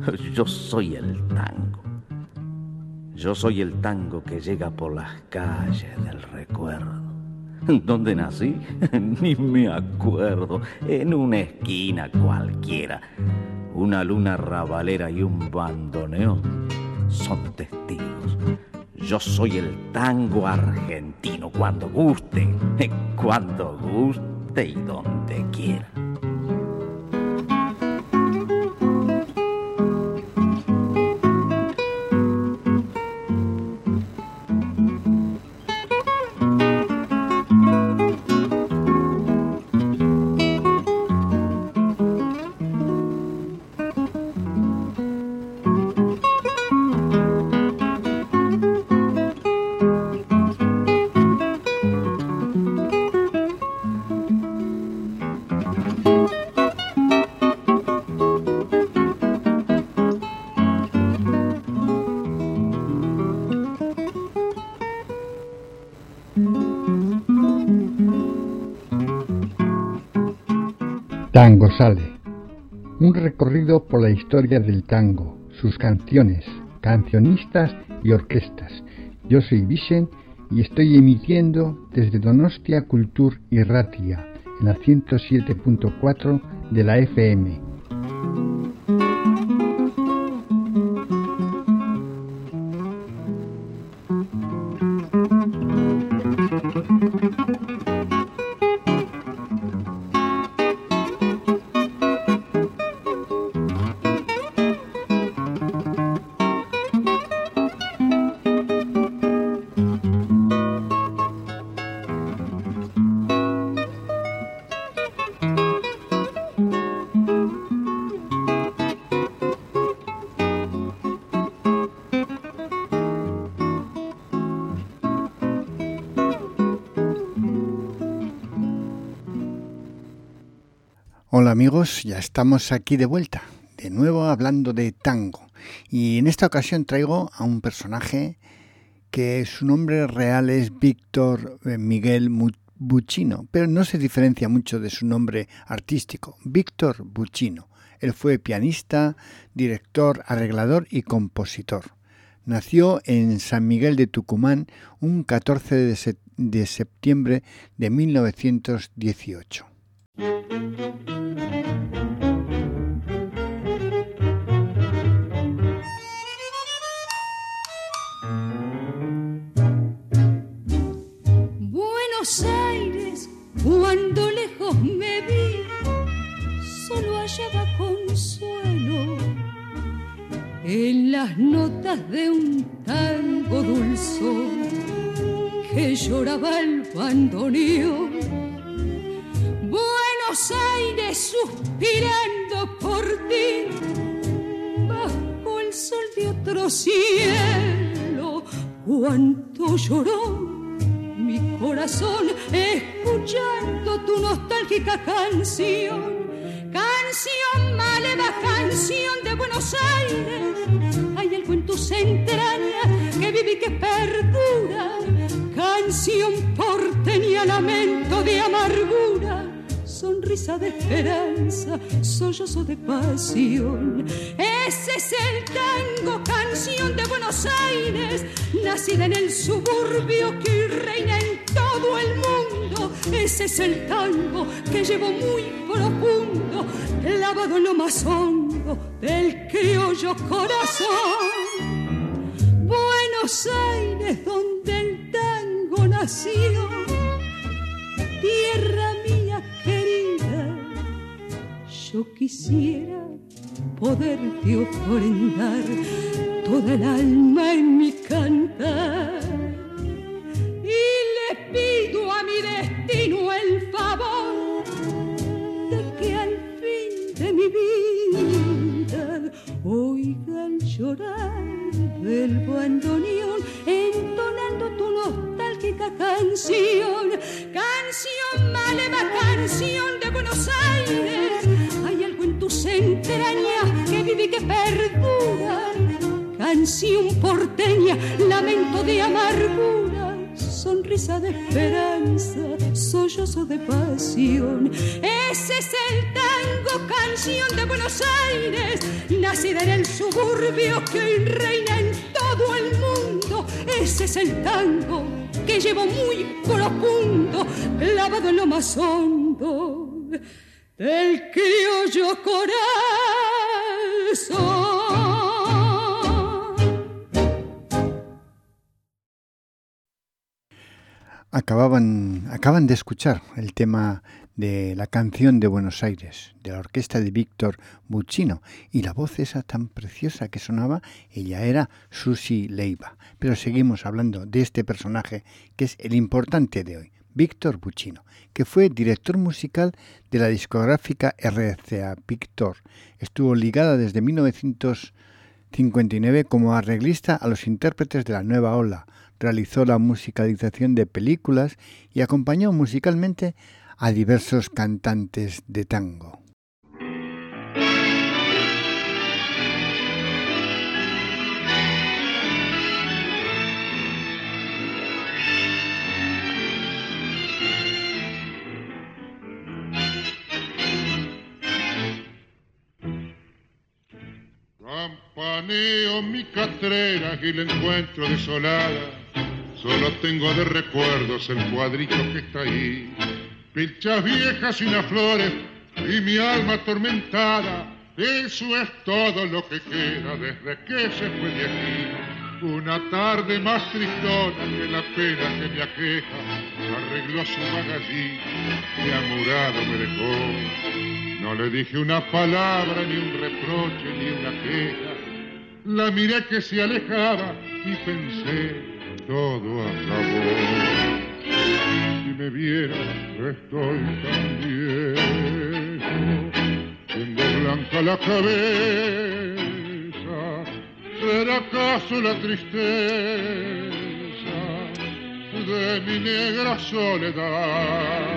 Yo soy el tango. Yo soy el tango que llega por las calles del recuerdo. ¿Dónde nací? Ni me acuerdo. En una esquina cualquiera. Una luna rabalera y un bandoneón son testigos. Yo soy el tango argentino cuando guste, cuando guste y donde quiera. Por la historia del tango, sus canciones, cancionistas y orquestas. Yo soy Vicen y estoy emitiendo desde Donostia Cultur y Ratia en la 107.4 de la FM Hola amigos, ya estamos aquí de vuelta, de nuevo hablando de tango. Y en esta ocasión traigo a un personaje que su nombre real es Víctor eh, Miguel Buccino, pero no se diferencia mucho de su nombre artístico, Víctor Buccino. Él fue pianista, director, arreglador y compositor. Nació en San Miguel de Tucumán un 14 de, de septiembre de 1918. Buenos Aires, cuando lejos me vi, solo hallaba consuelo en las notas de un tango dulzón que lloraba el bandoneón Aires suspirando por ti, bajo el sol de otro cielo, cuánto lloró mi corazón escuchando tu nostálgica canción. Canción maleva, canción de Buenos Aires. Hay algo en tus entrañas que vive y que perdura. Canción porteña, lamento de amargura sonrisa de esperanza, sollozo de pasión. Ese es el tango, canción de Buenos Aires, nacida en el suburbio que reina en todo el mundo. Ese es el tango que llevo muy profundo, clavado en lo más hondo del criollo corazón. Buenos Aires, donde el tango nació, tierra mía yo quisiera poderte ofrendar toda el alma en mi cantar. Y le pido a mi destino el favor de que al fin de mi vida oigan llorar del bandoneón entonando tu nostálgica canción. Canción maleva, canción de Buenos Aires tus entrañas que vive que perdura. Canción porteña, lamento de amargura, sonrisa de esperanza, sollozo de pasión. Ese es el tango, canción canción de Buenos Aires, nacida en el suburbio que hoy reina en todo el mundo. Ese es el tango que llevo muy profundo, clavado en lo más hondo del criollo corazón. Acababan, acaban de escuchar el tema de la canción de Buenos Aires, de la orquesta de Víctor Buccino, y la voz esa tan preciosa que sonaba, ella era Susi Leiva. Pero seguimos hablando de este personaje que es el importante de hoy, Víctor Buccino, que fue director musical de la discográfica RCA Víctor. Estuvo ligada desde 1959 como arreglista a los intérpretes de la nueva ola, realizó la musicalización de películas y acompañó musicalmente a diversos cantantes de tango. Campaneo mi catrera y la encuentro desolada Solo tengo de recuerdos el cuadrito que está ahí. Pilchas viejas y las flores y mi alma atormentada. Eso es todo lo que queda desde que se fue de aquí. Una tarde más tristona que la pena que me aqueja. Arregló su magallín y amurado me dejó. No le dije una palabra, ni un reproche, ni una queja. La miré que se alejaba y pensé todo acabó. Si me viera, estoy tan viejo, tengo blanca la cabeza, ¿será acaso la tristeza de mi negra soledad?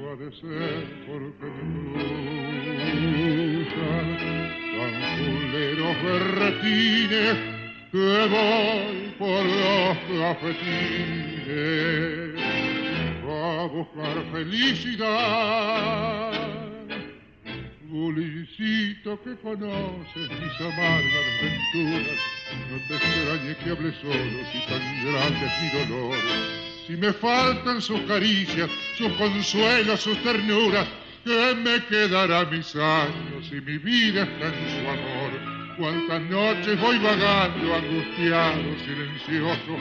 O ha de ser porque me tan culeros berretines que voy por los cafetines a buscar felicidad. Bulicito que conoces mis amargas desventuras, no te extrañe que hable solo si tan grande es mi dolor. Si me faltan sus caricias, sus consuelos, sus ternuras, que me quedará mis años y mi vida está en su amor? Cuántas noches voy vagando, angustiado, silencioso,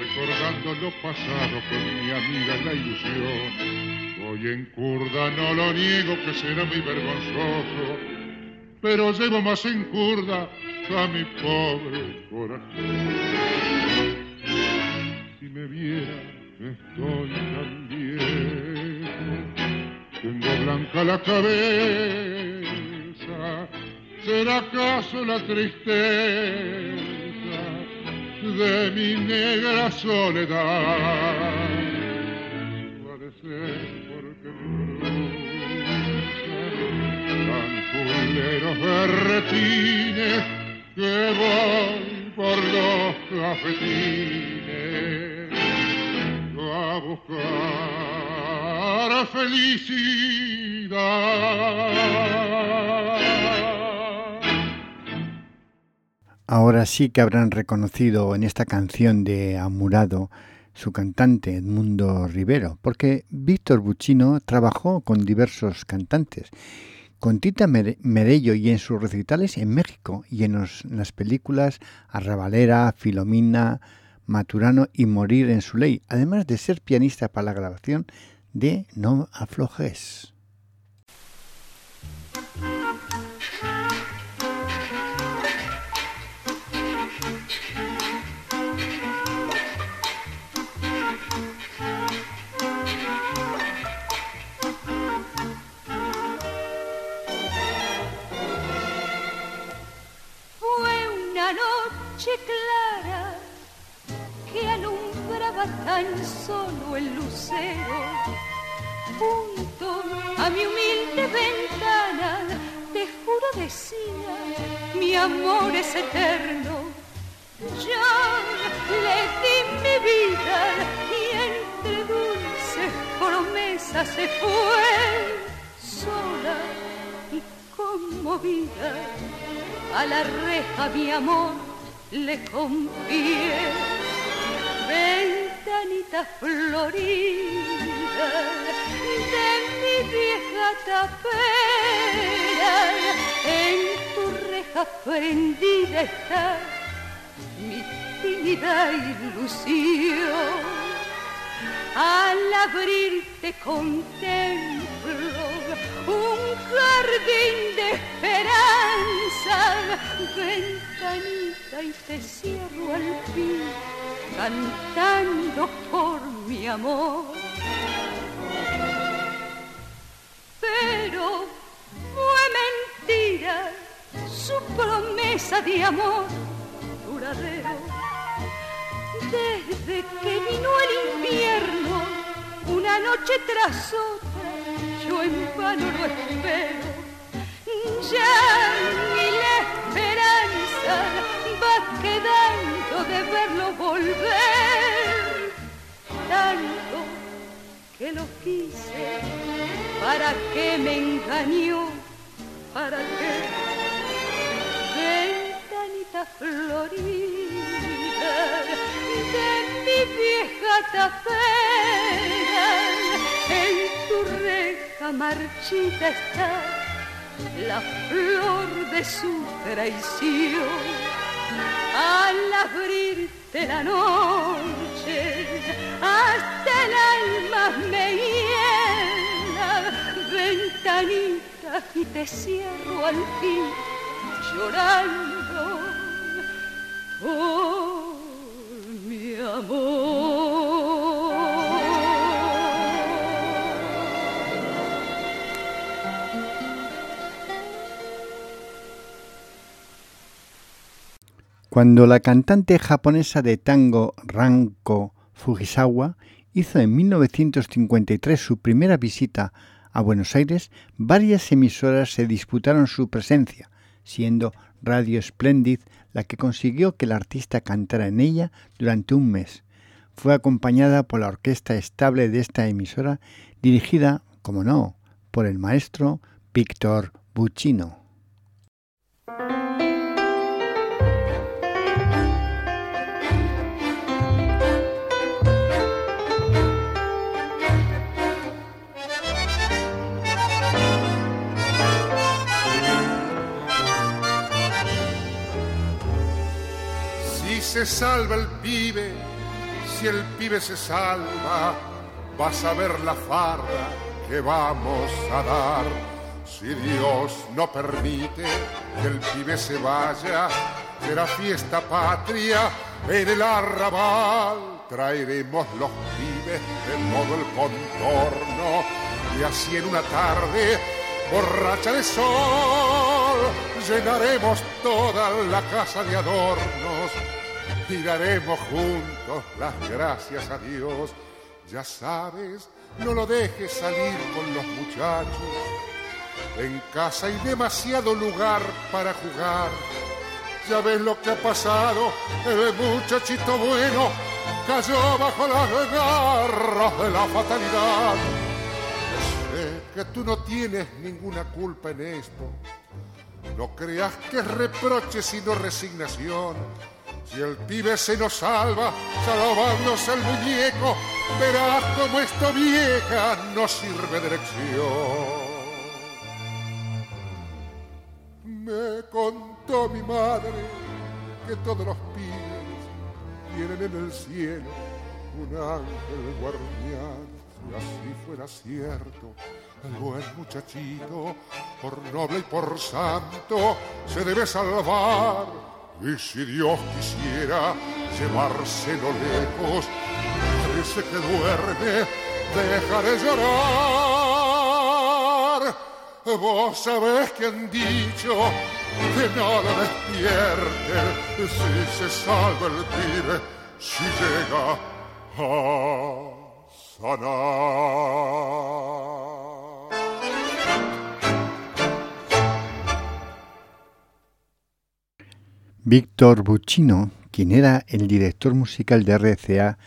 recordando lo pasado con mi amiga la ilusión. Voy en curda, no lo niego que será muy vergonzoso, pero llevo más en curda a mi pobre corazón. Si me viera, estoy viejo, tengo blanca la cabeza ¿Será acaso la tristeza de mi negra soledad? Ser porque me tan berretines que voy por los cafetines a buscar felicidad. Ahora sí que habrán reconocido en esta canción de Amurado su cantante Edmundo Rivero, porque Víctor Buccino trabajó con diversos cantantes, con Tita Merello y en sus recitales en México y en, las películas Arrabalera, Filomina, Maturano y Morir en su ley, además de ser pianista para la grabación de No aflojes. Amor es eterno. Ya le di mi vida y entre dulces promesas se fue sola tengo vida, a la reja mi amor le confié. Ventanita florida de mi vieja tapera, tu reja prendida está mi tímida ilusión. Al abrirte contemplo un jardín de esperanza, ventanita y te cierro al fin, cantando por mi amor. Pero fue mentira su promesa de amor duradero. Desde que vino el invierno, una noche tras otra, yo en vano lo espero. Ya ni la esperanza va quedando de verlo volver. Tanto que lo quise, para que me engañó, para qué. Florida de mi vieja tapera, en tu reja marchita está la flor de su traición. Al abrirte la noche, hasta el alma me hiela, ventanita y te cierro al fin llorando por mi amor. Cuando la cantante japonesa de tango Ranko Fujisawa hizo en 1953 su primera visita a Buenos Aires, varias emisoras se disputaron su presencia, siendo Radio Splendid la que consiguió que el artista cantara en ella durante un mes. Fue acompañada por la orquesta estable de esta emisora, dirigida, como no, por el maestro Víctor Buccino. Se salva el pibe, si el pibe se salva, vas a ver la farra que vamos a dar. Si Dios no permite que el pibe se vaya, será fiesta patria en el arrabal. Traeremos los pibes de todo el contorno y así en una tarde borracha de sol llenaremos toda la casa de adornos y daremos juntos las gracias a Dios. Ya sabes, no lo dejes salir con los muchachos. En casa hay demasiado lugar para jugar. Ya ves lo que ha pasado, el muchachito bueno cayó bajo las garras de la fatalidad. Sé que tú no tienes ninguna culpa en esto. No creas que es reproche sino resignación. Si el pibe se nos salva, salvándose el muñeco, verás como esta vieja no sirve de lección. Me contó mi madre que todos los pibes tienen en el cielo un ángel guardián. Si así fuera cierto, el buen muchachito, por noble y por santo, se debe salvar. Y si Dios quisiera llevárselo lejos, parece que duerme, deja de llorar. Vos sabés que han dicho que no lo despierte si se salva el pibe, si llega a sanar. Víctor Buccino, quien era el director musical de RCA,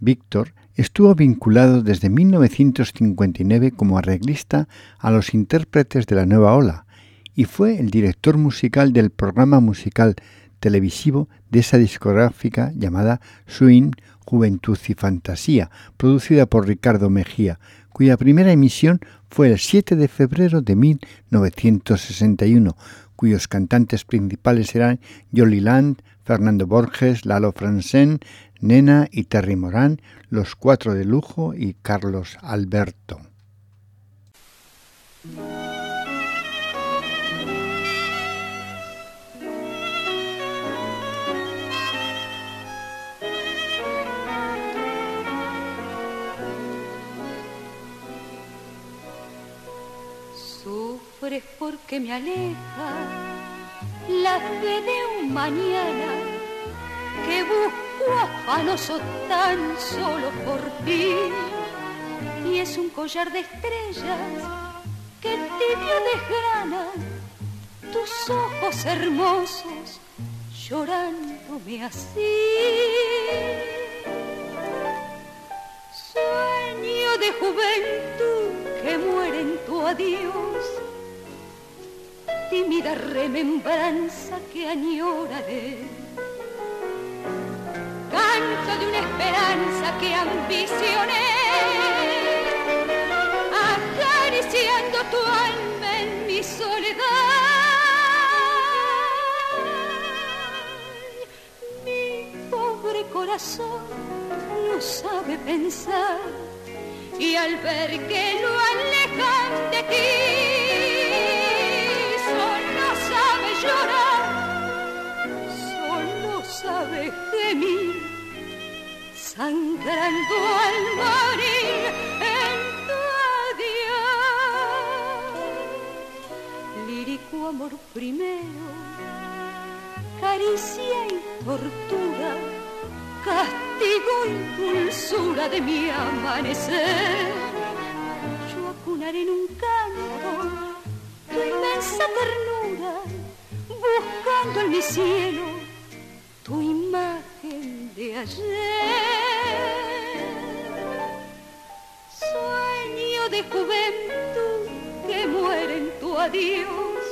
Víctor, estuvo vinculado desde 1959 como arreglista a los intérpretes de la nueva ola y fue el director musical del programa musical televisivo de esa discográfica llamada Swing, Juventud y Fantasía, producida por Ricardo Mejía, cuya primera emisión fue el 7 de febrero de 1961, cuyos cantantes principales eran Jolly Land, Fernando Borges, Lalo Franzen, Nena y Terry Morán, los cuatro de lujo y Carlos Alberto. Sufres porque me aleja la fe de un mañana que busco afanoso tan solo por ti. Y es un collar de estrellas que tibio desgrana tus ojos hermosos llorándome así. Sueño de juventud que muere en tu adiós, tímida remembranza que añoraré. Canto de una esperanza que ambicioné, acariciando tu alma en mi soledad. Mi pobre corazón no sabe pensar y al ver que lo alejan de ti, llorar, solo sabe gemir, sangrando al morir en tu adiós. Lírico amor primero, caricia y tortura castigo y dulzura de mi amanecer. Yo acunaré en un canto tu inmensa ternura, en mi cielo tu imagen de ayer. Sueño de juventud que muere en tu adiós,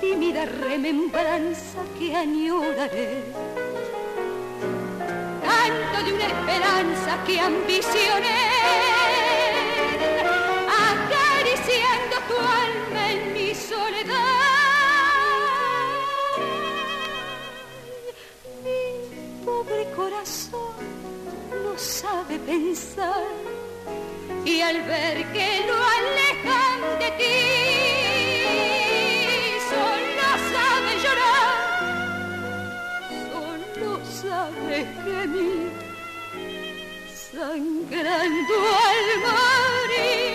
tímida remembranza que añoraré. Canto de una esperanza que ambicioné, pensar. Y al ver que lo alejan de ti, solo sabe llorar, solo sabe gemir, sangrando al morir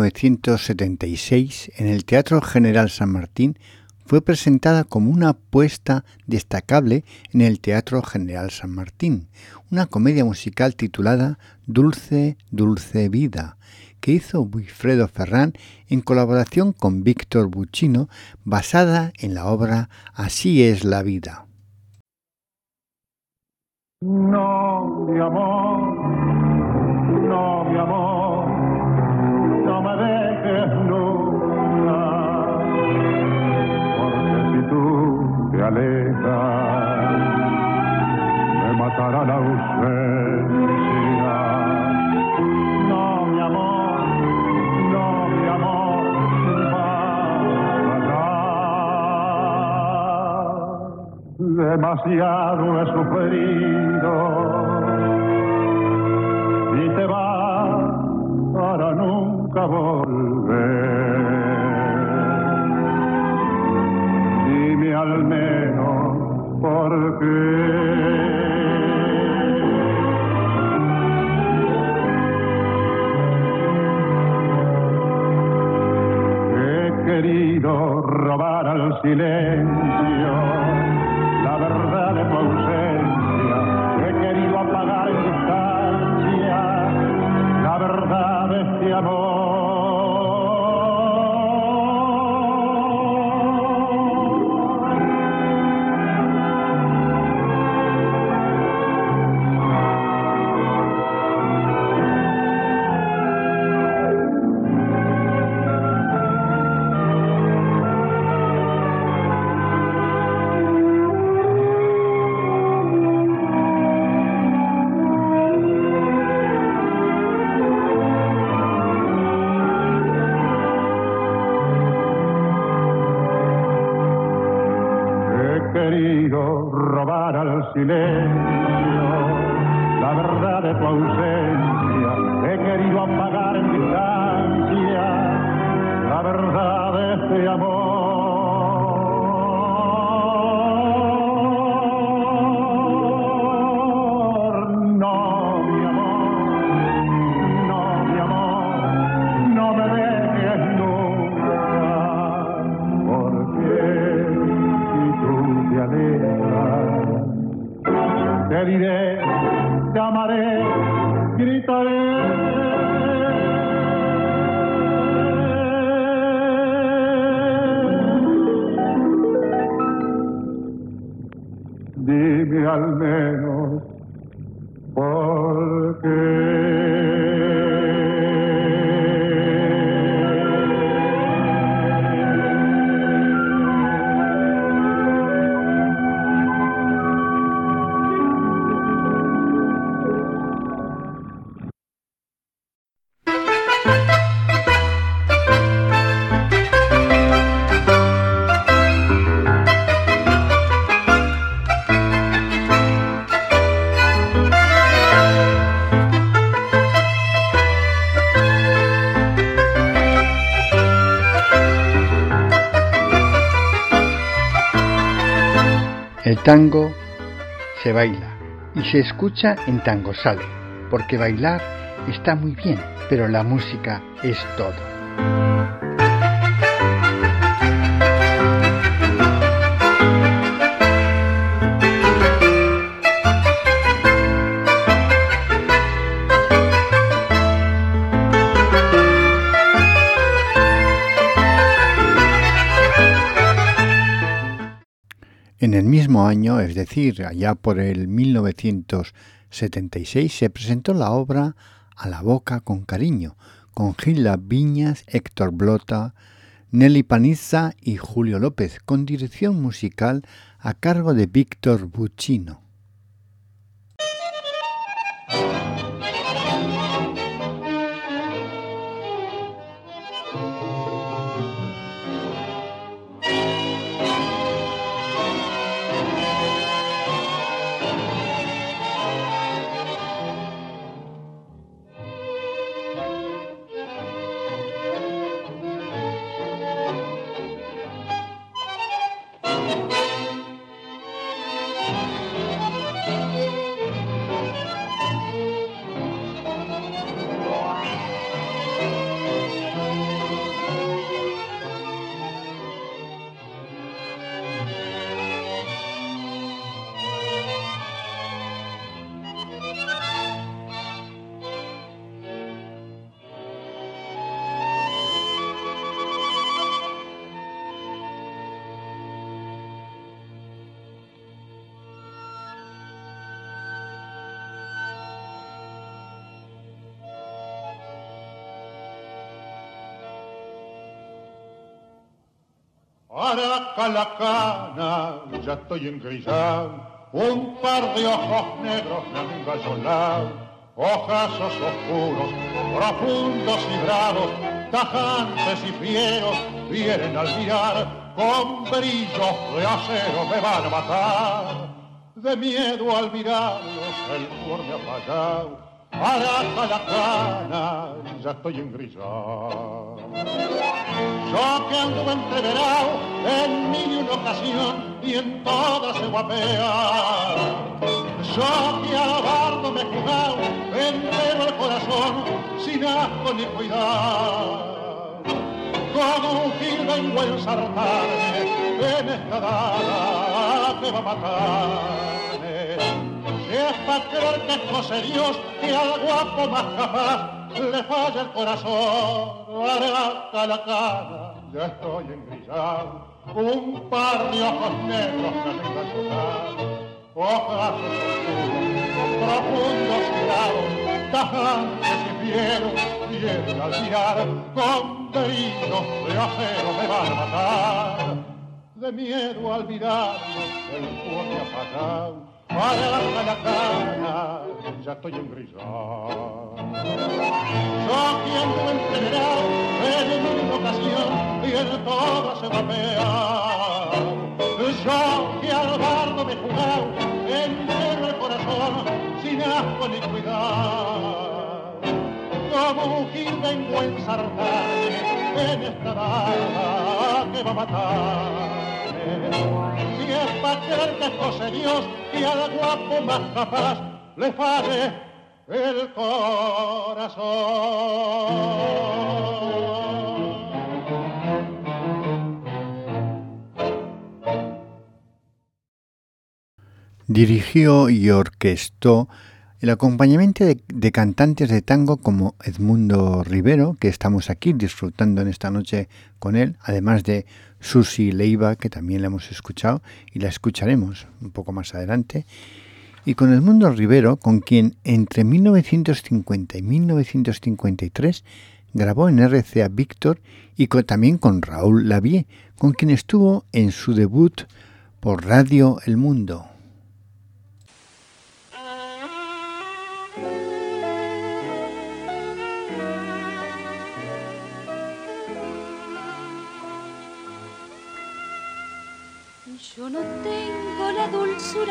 1976, en el Teatro General San Martín, fue presentada como una apuesta destacable en el Teatro General San Martín, una comedia musical titulada Dulce, Dulce Vida, que hizo Wilfredo Ferrán en colaboración con Víctor Buccino, basada en la obra Así es la vida. No, mi amor, no, mi amor, no me dejes nunca, porque si tú te alejas, me matará la ausencia. No, mi amor, no, mi amor, ya. demasiado he sufrido y te vas para nunca volver. Dime al menos por qué. He querido robar al silencio la verdad de tu verdad de este amor. Silencio la verdad de tu ausencia. He querido apagar en distancia la verdad de este amor. Te tango se baila y se escucha en Tango Sale, porque bailar está muy bien, pero la música es todo. En el mismo año, es decir, allá por el 1976, se presentó la obra A la boca con cariño, con Gilda Viñas, Héctor Blota, Nelly Paniza y Julio López, con dirección musical a cargo de Víctor Buccino. Araca la cana, ya estoy engrisado, un par de ojos negros me han engasolado, ojazos oscuros, profundos y bravos, tajantes y fieros, vienen al mirar, con brillos de acero me van a matar, de miedo al mirarlos el cuor me ha fallado, araca la cana, ya estoy engrisado. Yo que ando entreverado en mil una ocasión y en todas se guapea. Yo que a bardo me he jugado entero el corazón sin asco ni cuidado. Como un gil vengo a ensartarme en esta dada que va a matarme. Es creer que de Dios que al guapo más capaz le falla el corazón, arranca la cara, ya estoy engrisado, un par de ojos negros engasolado, ojazos oscuros, profundos y tajantes y fieros, y al mirar, con brillos de acero me van a matar, de miedo al mirarlos el fuego apagado, para la cara, ya estoy en engrillado. Yo quiero enterar en una ocasión y el todo se va a pear. Yo que al bardo me jugado, entero el corazón, sin asco ni cuidado. Como un gil vengo a ensartarme en esta daga que va a matar. Si es que Dios y al guapo más capaz le el corazón. Dirigió y orquestó el acompañamiento de, cantantes de tango como Edmundo Rivero, que estamos aquí disfrutando en esta noche con él, además de Susi Leiva, que también la hemos escuchado y la escucharemos un poco más adelante, y con Edmundo Rivero, con quien entre 1950 y 1953 grabó en RCA Víctor y también con Raúl Lavie, con quien estuvo en su debut por Radio El Mundo.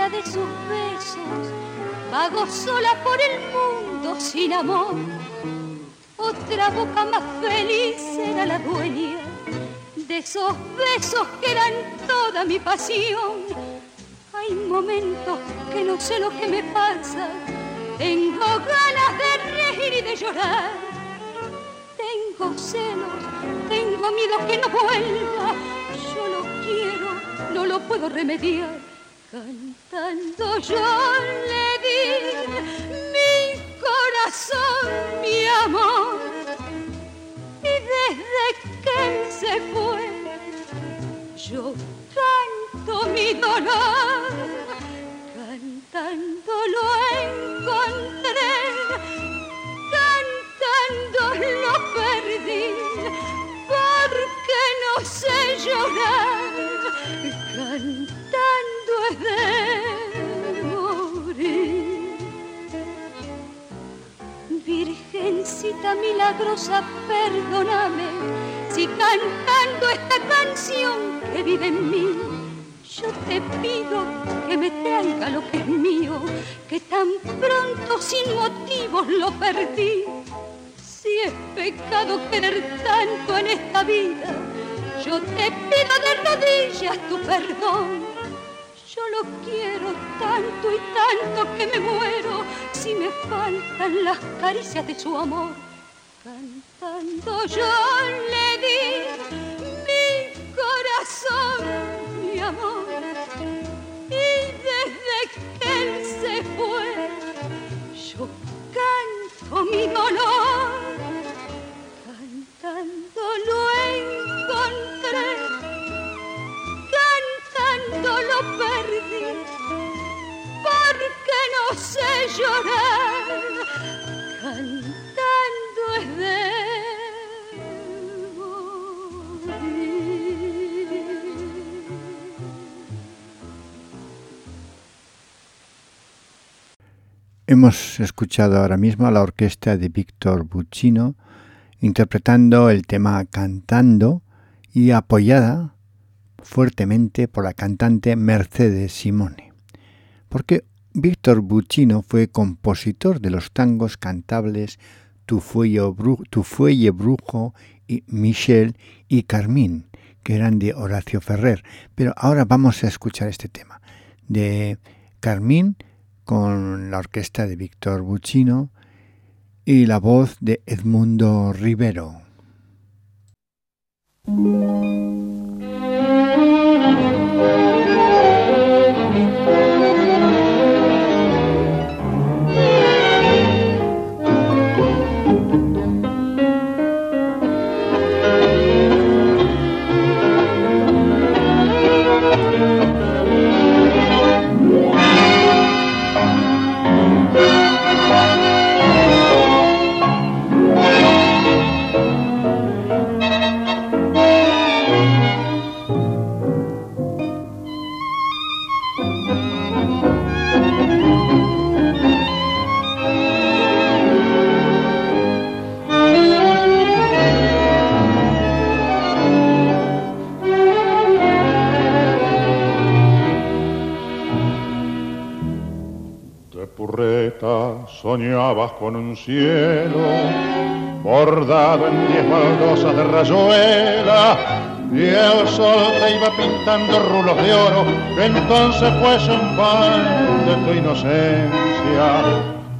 De sus besos, vago sola por el mundo sin amor. Otra boca más feliz era la dueña de esos besos que eran toda mi pasión. Hay momentos que no sé lo que me pasa, tengo ganas de reír y de llorar. Tengo celos, tengo miedo que no vuelva, yo lo quiero no lo puedo remediar. Cantando yo le di mi corazón, mi amor. Y desde que él se fue, yo canto mi dolor. Cantando lo encontré, cantando lo perdí, porque no sé llorar de. Virgencita milagrosa, perdóname si cantando esta canción que vive en mí, yo te pido que me traiga lo que es mío, que tan pronto sin motivos lo perdí. Si es pecado querer tanto en esta vida, yo te pido de rodillas tu perdón. Lo quiero tanto y tanto que me muero si me faltan las caricias de su amor. Cantando yo le di mi corazón, mi amor. Y desde que él se fue, yo canto mi dolor. No sé llorar, es de Hemos escuchado ahora mismo a la orquesta de Víctor Buccino interpretando el tema Cantando y apoyada fuertemente por la cantante Mercedes Simone. Porque Víctor Buccino fue compositor de los tangos cantables Tu Fuelle, Brujo y Michel y Carmín, que eran de Horacio Ferrer. Pero ahora vamos a escuchar este tema de Carmín con la orquesta de Víctor Buccino y la voz de Edmundo Rivero. Thank you. Con un cielo bordado en diez baldosas de rayuela y el sol te iba pintando rulos de oro que entonces fue pan de tu inocencia.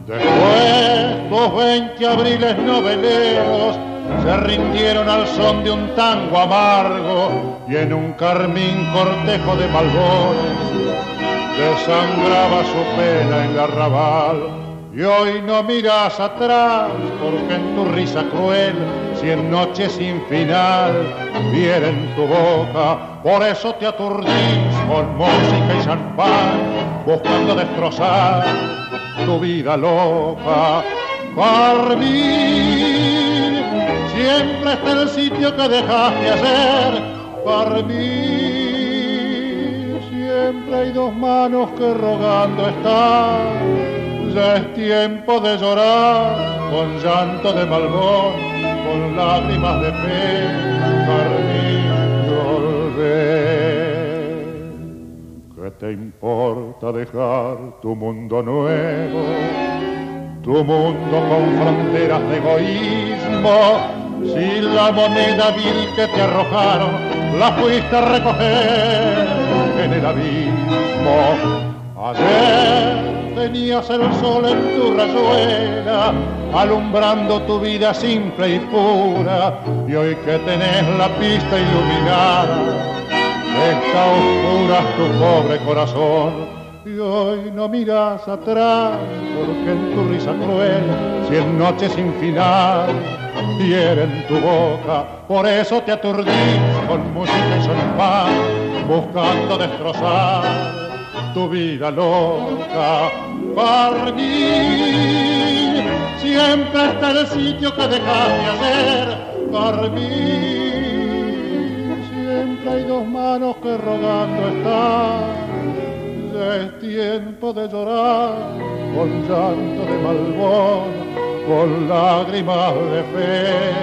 Después tus veinte abriles noveleros se rindieron al son de un tango amargo y en un carmín cortejo de malbones desangraba su pena en garrabal. Y hoy no miras atrás porque en tu risa cruel, si en noche sin final viera en tu boca, por eso te aturdís con música y champán, buscando destrozar tu vida loca. mí siempre está el sitio que dejaste hacer. mí siempre hay dos manos que rogando están. Ya es tiempo de llorar con llanto de malvón, con lágrimas de fe, Carmín, volver. ¿Qué te importa dejar tu mundo nuevo? Tu mundo con fronteras de egoísmo si la moneda vil que te arrojaron la fuiste a recoger en el abismo. Ayer tenías el sol en tu rayuela, alumbrando tu vida simple y pura, y hoy que tenés la pista iluminada, está oscura tu pobre corazón. Y hoy no miras atrás, porque en tu risa cruel, si en noche sin final, hiere en tu boca, por eso te aturdís con música y champán, buscando destrozar tu vida loca. Carmín, siempre está el sitio que dejaste hacer, Carmín, siempre hay dos manos que rogando están. Ya es tiempo de llorar con llanto de malvón con lágrimas de fe,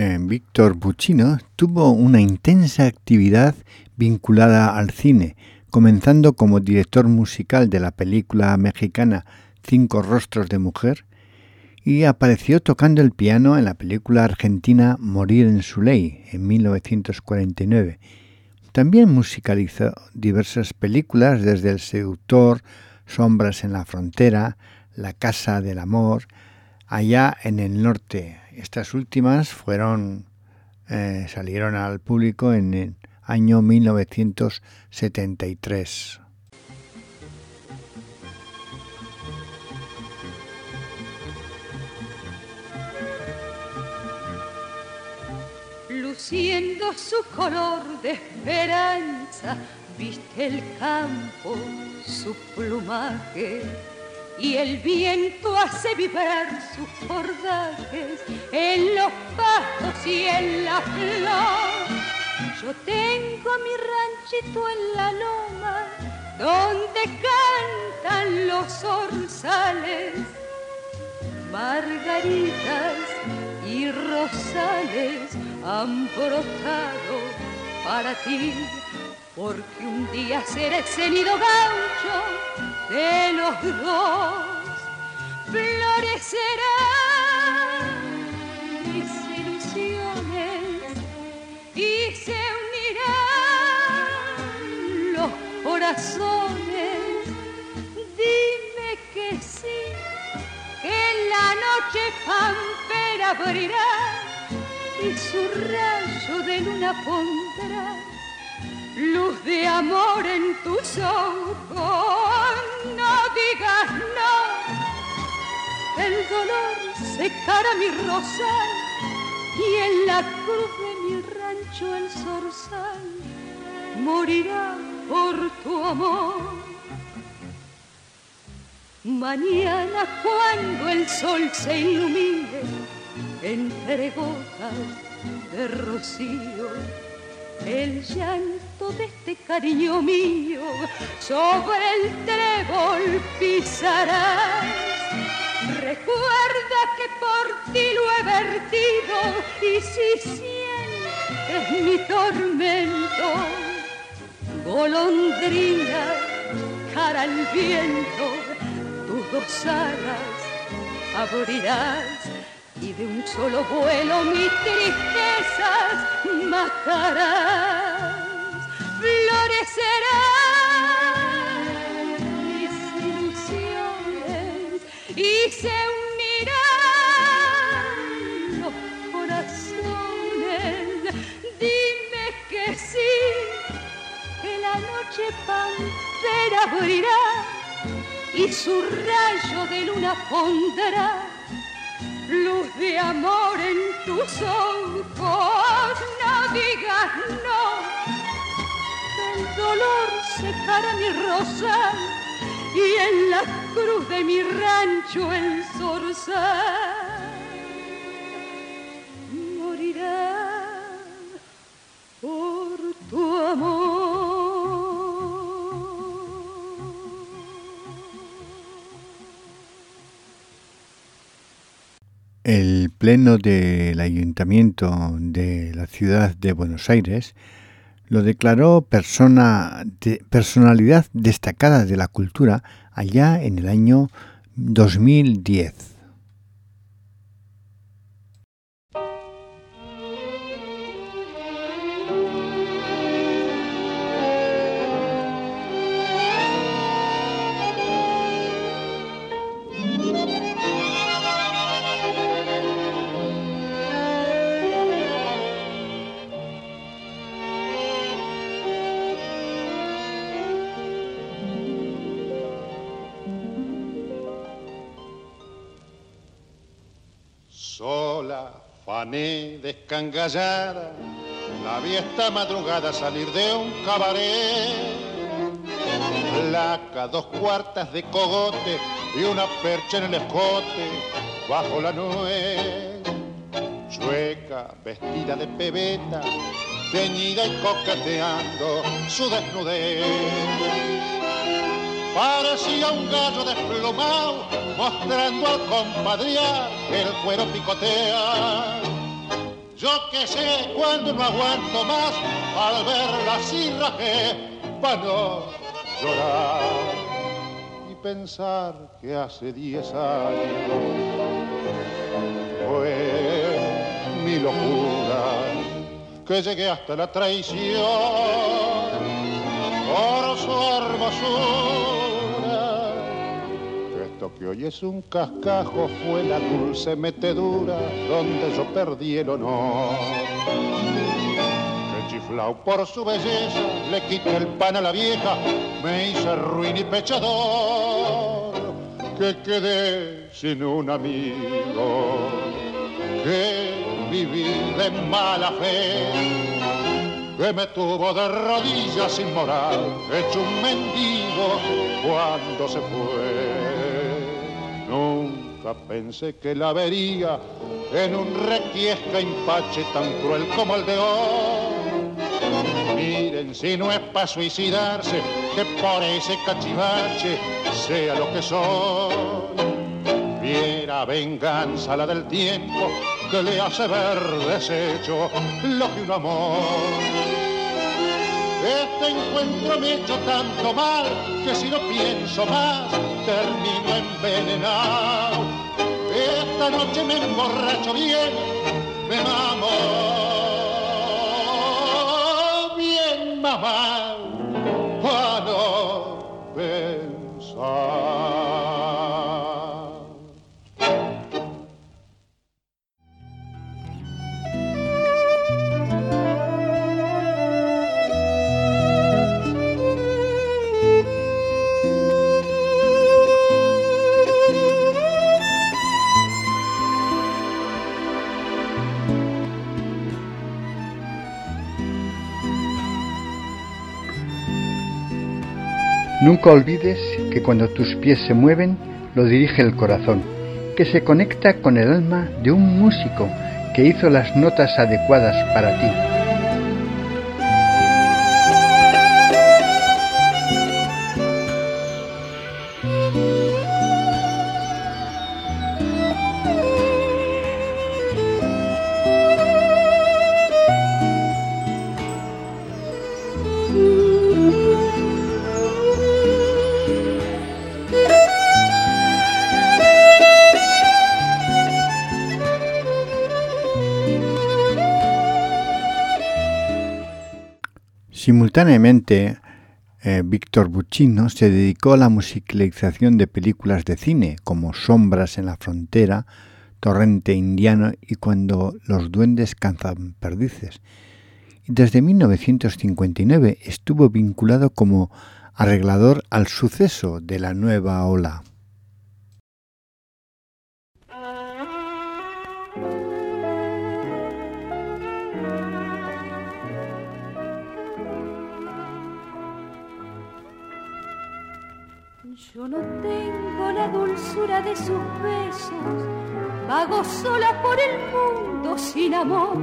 Víctor Buccino tuvo una intensa actividad vinculada al cine, comenzando como director musical de la película mexicana Cinco Rostros de Mujer y apareció tocando el piano en la película argentina Morir en su ley en 1949. También musicalizó diversas películas desde El seductor, Sombras en la frontera, La casa del amor, Allá en el norte, estas últimas fueron eh, salieron al público en el año 1973. Luciendo su color de esperanza, viste el campo, su plumaje y el viento hace vibrar sus cordajes en los pastos y en la flor. Yo tengo mi ranchito en la loma donde cantan los orzales, margaritas y rosales han brotado para ti, porque un día seré el nido gaucho de los dos florecerán mis ilusiones y se unirán los corazones. Dime que sí, que la noche pampera abrirá y su rayo de luna pondrá luz de amor en tus ojos, no digas no, el dolor secará mi rosal y en la cruz de mi rancho el zorzal morirá por tu amor. Mañana cuando el sol se ilumine entre gotas de rocío, el llanto de este cariño mío sobre el trébol pisarás. Recuerda que por ti lo he vertido y si sientes mi tormento, golondrina, cara al viento, tus dos alas abrirás y de un solo vuelo mis tristezas matarás. Florecerán mis ilusiones y se unirán los corazones. Dime que sí, que la noche pantera abrirá y su rayo de luna pondrá luz de amor en tus ojos. No digas no, el dolor secará mi rosal y en la cruz de mi rancho el zorzal morirá por tu amor. El Pleno del Ayuntamiento de la ciudad de Buenos Aires lo declaró persona de, personalidad destacada de la cultura allá en el año 2010. Descangallada, la vi esta madrugada salir de un cabaret. Laca, dos cuartas de cogote y una percha en el escote bajo la nuez. Chueca, vestida de pebeta, teñida y coqueteando su desnudez. Parecía un gallo desplomado, mostrando al compadrear el cuero picotea yo que sé cuando no aguanto más al verla así rajé para no llorar y pensar que hace diez años fue mi locura que llegué hasta la traición. Por su hermosura que hoy es un cascajo fue la dulce metedura donde yo perdí el honor. Que chiflao por su belleza, le quité el pan a la vieja, me hice ruin y pechador. Que quedé sin un amigo, que viví de mala fe que me tuvo de rodillas sin moral, hecho un mendigo cuando se fue. Nunca pensé que la vería en un requiesca impache tan cruel como el de hoy. Miren si no es para suicidarse, que por ese cachivache sea lo que soy. Viera venganza la del tiempo que le hace ver deshecho lo que un amor este encuentro me hecho tanto mal que si no pienso más termino envenenado. Esta noche me emborracho bien, me mamo bien mamá Nunca olvides que cuando tus pies se mueven, lo dirige el corazón, que se conecta con el alma de un músico que hizo las notas adecuadas para ti. Simultáneamente, eh, Víctor Buccino se dedicó a la musicalización de películas de cine como Sombras en la frontera, Torrente indiano y Cuando los duendes cazan perdices. Desde 1959 estuvo vinculado como arreglador al suceso de la nueva ola. Yo no tengo la dulzura de sus besos, vago sola por el mundo sin amor.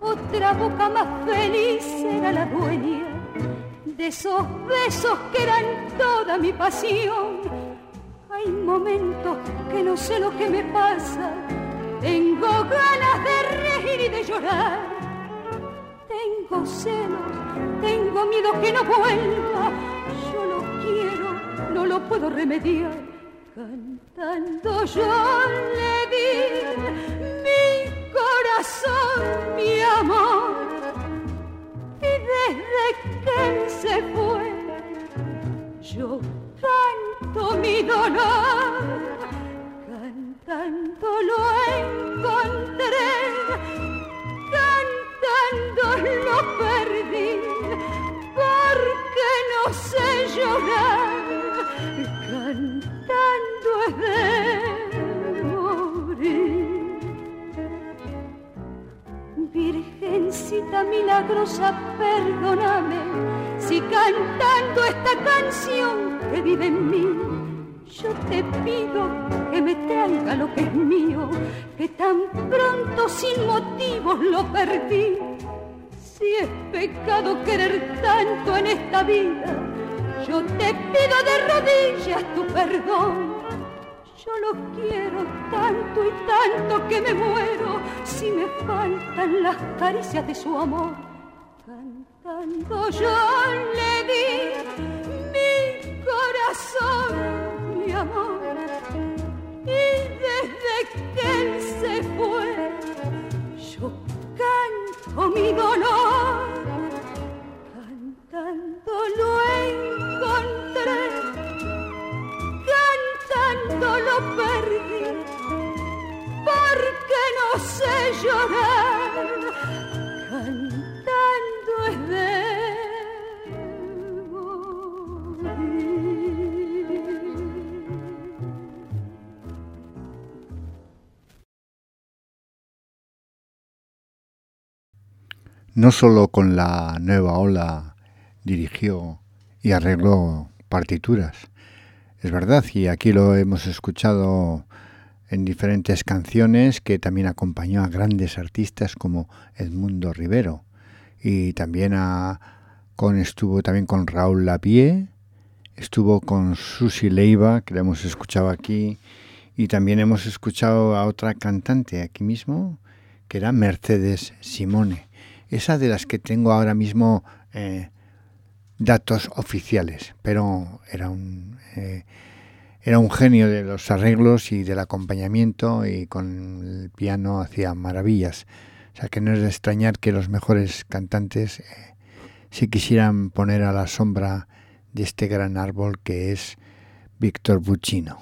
Otra boca más feliz era la dueña de esos besos que eran toda mi pasión. Hay momentos que no sé lo que me pasa, tengo ganas de reír y de llorar. Tengo celos, tengo miedo que no vuelva, no lo puedo remediar. Cantando yo le di mi corazón, mi amor. Y desde que él se fue, yo canto mi dolor. Cantando lo encontré, cantando lo perdí, porque no sé llorar cantando es de. Virgencita milagrosa, perdóname si cantando esta canción que vive en mí, yo te pido que me traiga lo que es mío, que tan pronto sin motivos lo perdí. Si es pecado querer tanto en esta vida, yo te pido de rodillas tu perdón. Yo lo quiero tanto y tanto que me muero si me faltan las caricias de su amor. Cantando yo le di mi corazón, mi amor. Y desde que él se fue, yo canto mi dolor. Cantando lo porque no sé llorar, es de No solo con la nueva ola dirigió y arregló partituras. Es verdad, y aquí lo hemos escuchado en diferentes canciones que también acompañó a grandes artistas como Edmundo Rivero. Y también a, con estuvo también con Raúl Lapie, estuvo con Susi Leiva, que la hemos escuchado aquí, y también hemos escuchado a otra cantante aquí mismo, que era Mercedes Simone. Esa de las que tengo ahora mismo eh, datos oficiales, pero era un, eh, era un genio de los arreglos y del acompañamiento y con el piano hacía maravillas. O sea que no es de extrañar que los mejores cantantes eh, se quisieran poner a la sombra de este gran árbol que es Víctor Buccino.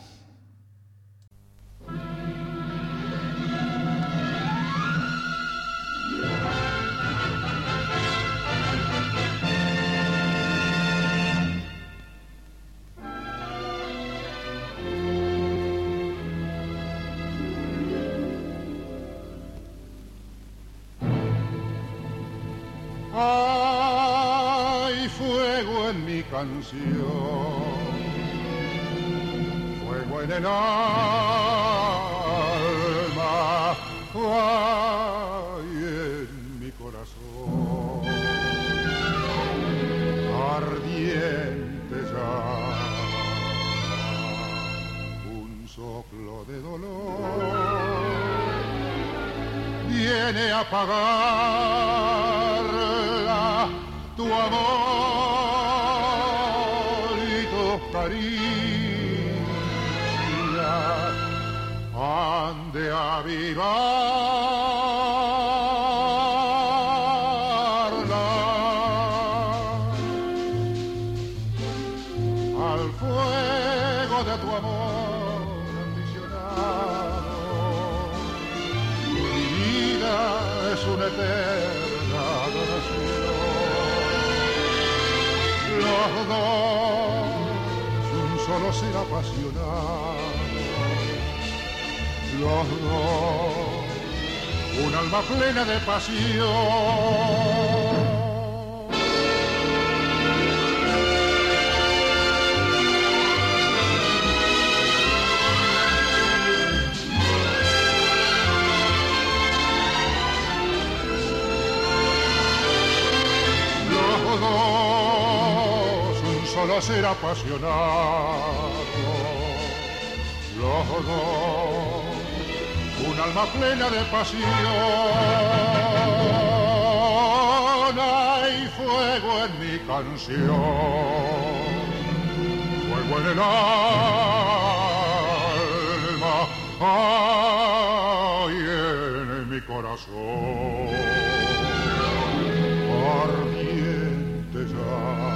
Canción, fuego en el alma, en mi corazón, ardiente ya, un soplo de dolor viene a pagarla alma plena de pasión. solo ser apasionado, los dos, un alma plena de pasión. Hay fuego en mi canción, fuego en el alma, hay en mi corazón. Ardiente llama,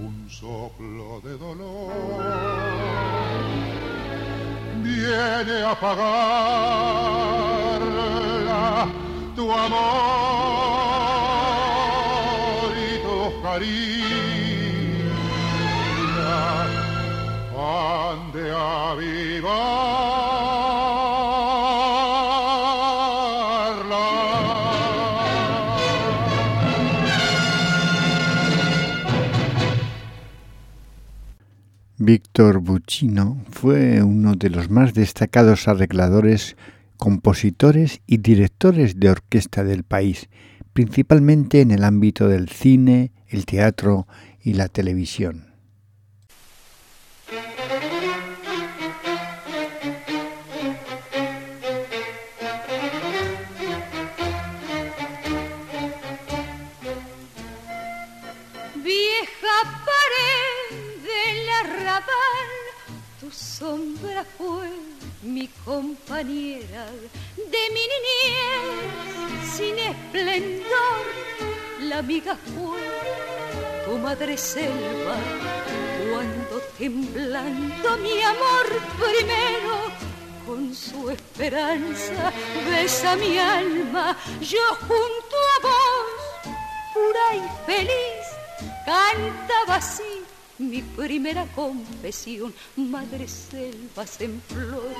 un soplo de dolor viene a apagarla tu amor y tus caricias han de avivarla. Víctor Buccino fue uno de los más destacados arregladores, compositores y directores de orquesta del país, principalmente en el ámbito del cine, el teatro y la televisión. Sombra fue mi compañera de mi niñez sin esplendor. La amiga fue tu madre selva cuando temblando mi amor primero con su esperanza besa mi alma yo junto a vos pura y feliz cantaba así mi primera confesión, madre selvas en flor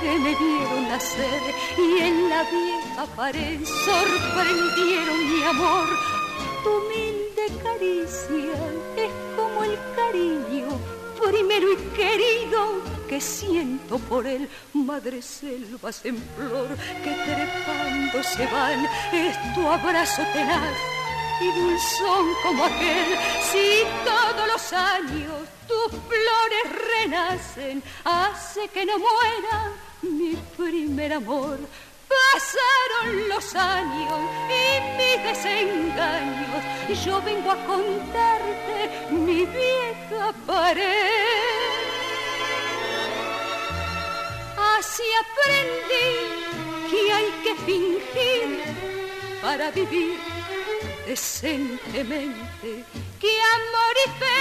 que me vieron nacer y en la vieja pared sorprendieron mi amor. Tu humilde caricia es como el cariño primero y querido que siento por él, madre selvas en flor que trepando se van, es tu abrazo tenaz y dulzón como aquel, si todos los años tus flores renacen, hace que no muera mi primer amor. Pasaron los años y mis desengaños, yo vengo a contarte mi vieja pared. Así aprendí que hay que fingir para vivir decentemente, que amor y fe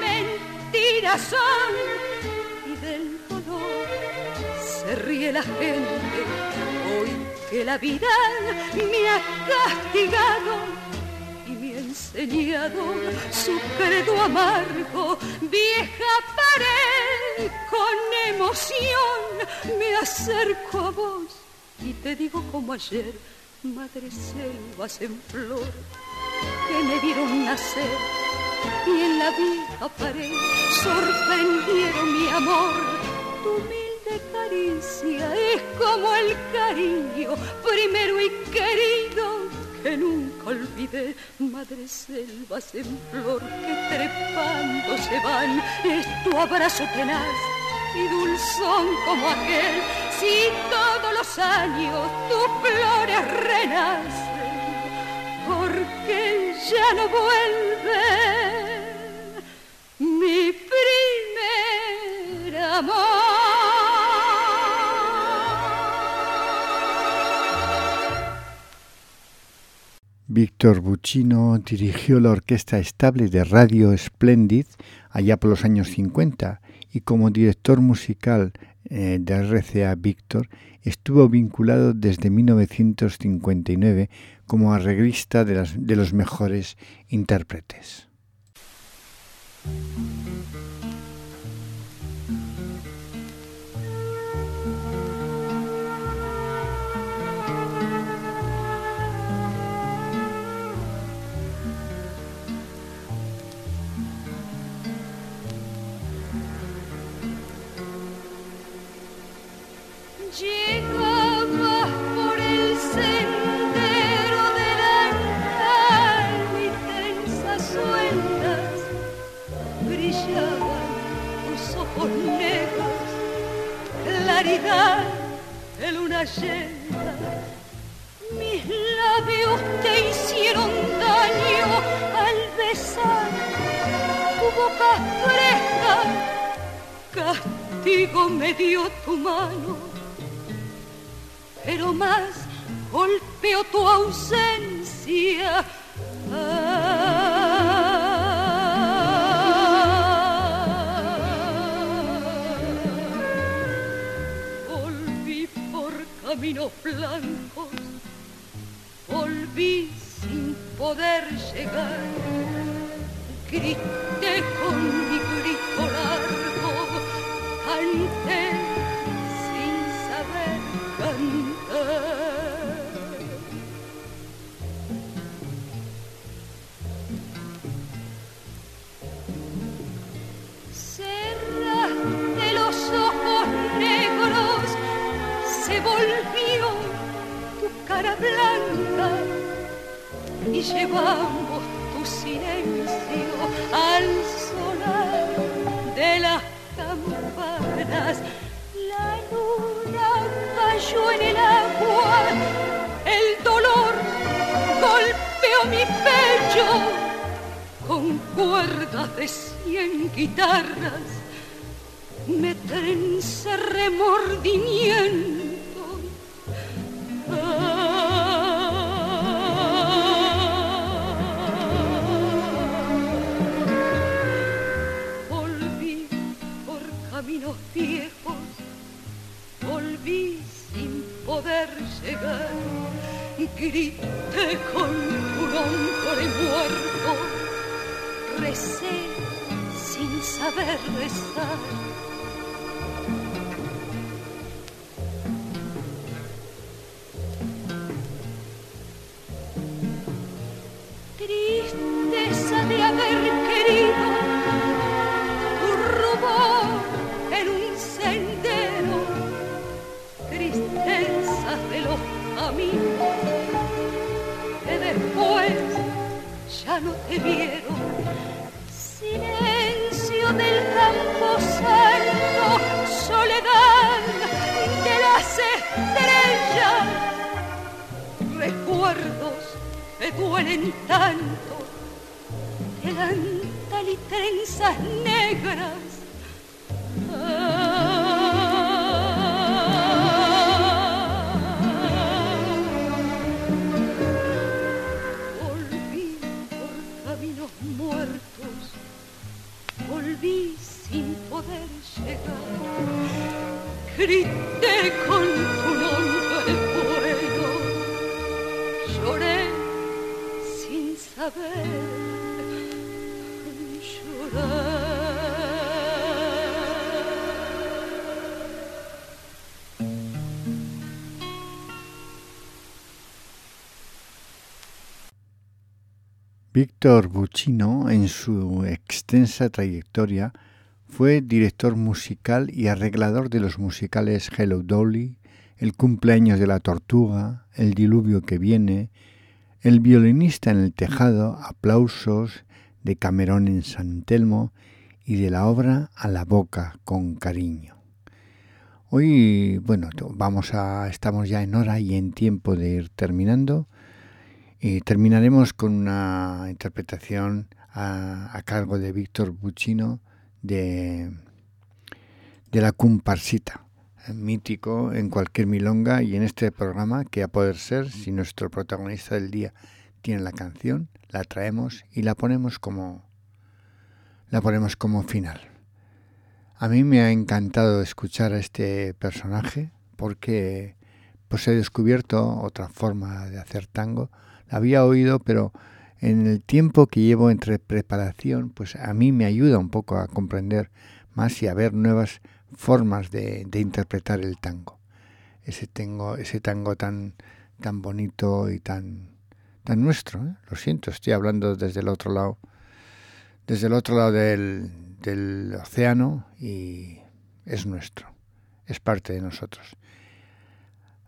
mentiras son. Y del dolor se ríe la gente. Hoy que la vida me ha castigado y me ha enseñado su credo amargo, vieja pared con emoción. Me acerco a vos y te digo como ayer madre selvas en flor que me vieron nacer y en la vieja pared sorprendieron mi amor, tu humilde caricia es como el cariño, primero y querido, que nunca olvidé. Madre selvas en flor que trepando se van, es tu abrazo tenaz y dulzón como aquel. Si todos los años tus flores renacen, porque ya no vuelve mi primer amor. Víctor Buccino dirigió la orquesta estable de Radio Splendid allá por los años 50 y como director musical eh, de RCA Víctor estuvo vinculado desde 1959 como arreglista de, los mejores intérpretes. De luna llena. Mis labios te hicieron daño al besar tu boca fresca, castigo me dio tu mano pero más golpeó tu ausencia. volví por caminos blancos, volví sin poder llegar. Grité con mi llevamos tu silencio al sonar de las campanas. La luna cayó en el agua, el dolor golpeó mi pecho con cuerdas de cien guitarras. Me trenza remordimiento. Caminos viejos, volví sin poder llegar. Grité con tu nombre muerto, recé sin saber rezar. Después ya no te vieron. Silencio del campo santo, soledad de las estrellas, recuerdos que duelen tanto, delantal y trenzas negras. Volví volví sin poder llegar. Grité con tu nombre bueno, lloré sin saber llorar. Víctor Buccino, en su extensa trayectoria, Fue director musical y arreglador de los musicales Hello Dolly, El cumpleaños de la tortuga, El diluvio que viene, El violinista en el tejado, Aplausos, de Camerón en San Telmo y de la obra A la boca con cariño. Hoy, bueno, vamos a estamos ya en hora y en tiempo de ir terminando y terminaremos con una interpretación a, cargo de Víctor Buccino de, de la comparsita, mítico en cualquier milonga y en este programa que a poder ser, si nuestro protagonista del día tiene la canción, la traemos y la ponemos como la ponemos como final. A mí me ha encantado escuchar a este personaje porque pues he descubierto otra forma de hacer tango. Había oído, pero en el tiempo que llevo entre preparación, pues a mí me ayuda un poco a comprender más y a ver nuevas formas de, interpretar el tango. Ese tango, ese tango tan, tan bonito y tan, tan nuestro. ¿eh? Lo siento, estoy hablando desde el otro lado desde el otro lado del, océano y es nuestro, es parte de nosotros.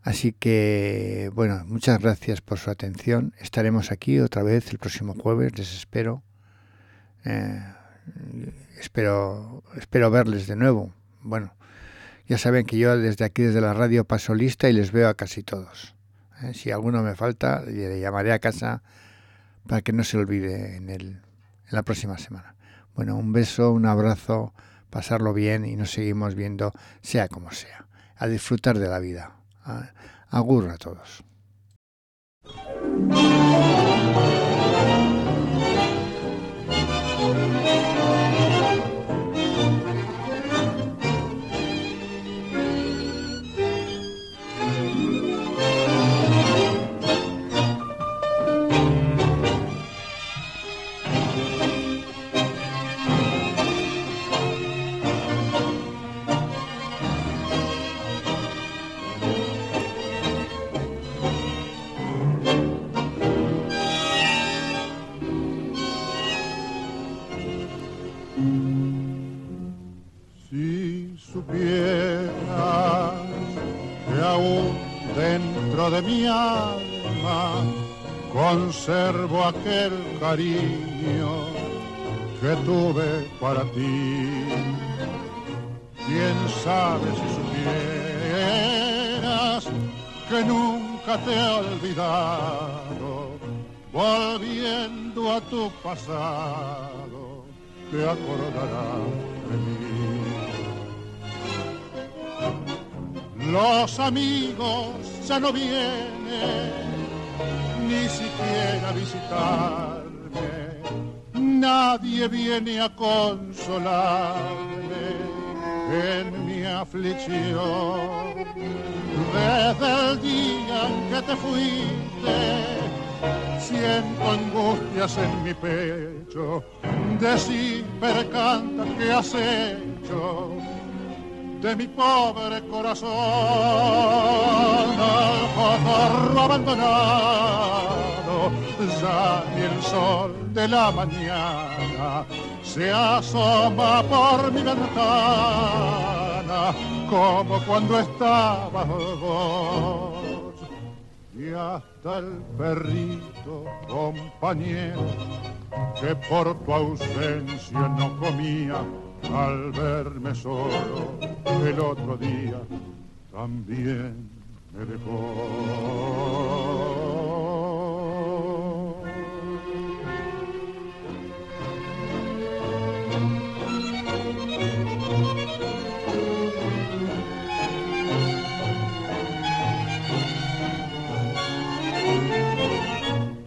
Así que, bueno, muchas gracias por su atención. Estaremos aquí otra vez el próximo jueves, les espero. Eh, espero, espero verles de nuevo. Bueno, ya saben que yo desde aquí, desde la radio, paso lista y les veo a casi todos. Eh, si alguno me falta, le llamaré a casa para que no se olvide en el la próxima semana. Bueno, un beso, un abrazo, pasarlo bien y nos seguimos viendo, sea como sea. A disfrutar de la vida. Agur a todos. De mi alma conservo aquel cariño que tuve para ti. Quién sabe si supieras que nunca te he olvidado, volviendo a tu pasado, te acordarás de mí. Los amigos ya no vienen ni siquiera a visitarme. Nadie viene a consolarme en mi aflicción. Desde el día en que te fuiste, siento angustias en mi pecho. Decir, percanta, ¿qué has hecho? De mi pobre corazón al cotorro abandonado ya ni el sol de la mañana se asoma por mi ventana como cuando estabas vos. Y hasta el perrito compañero que por tu ausencia no comía al verme solo el otro día también me dejó.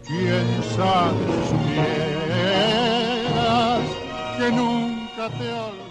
¿Quién sabe? campeón.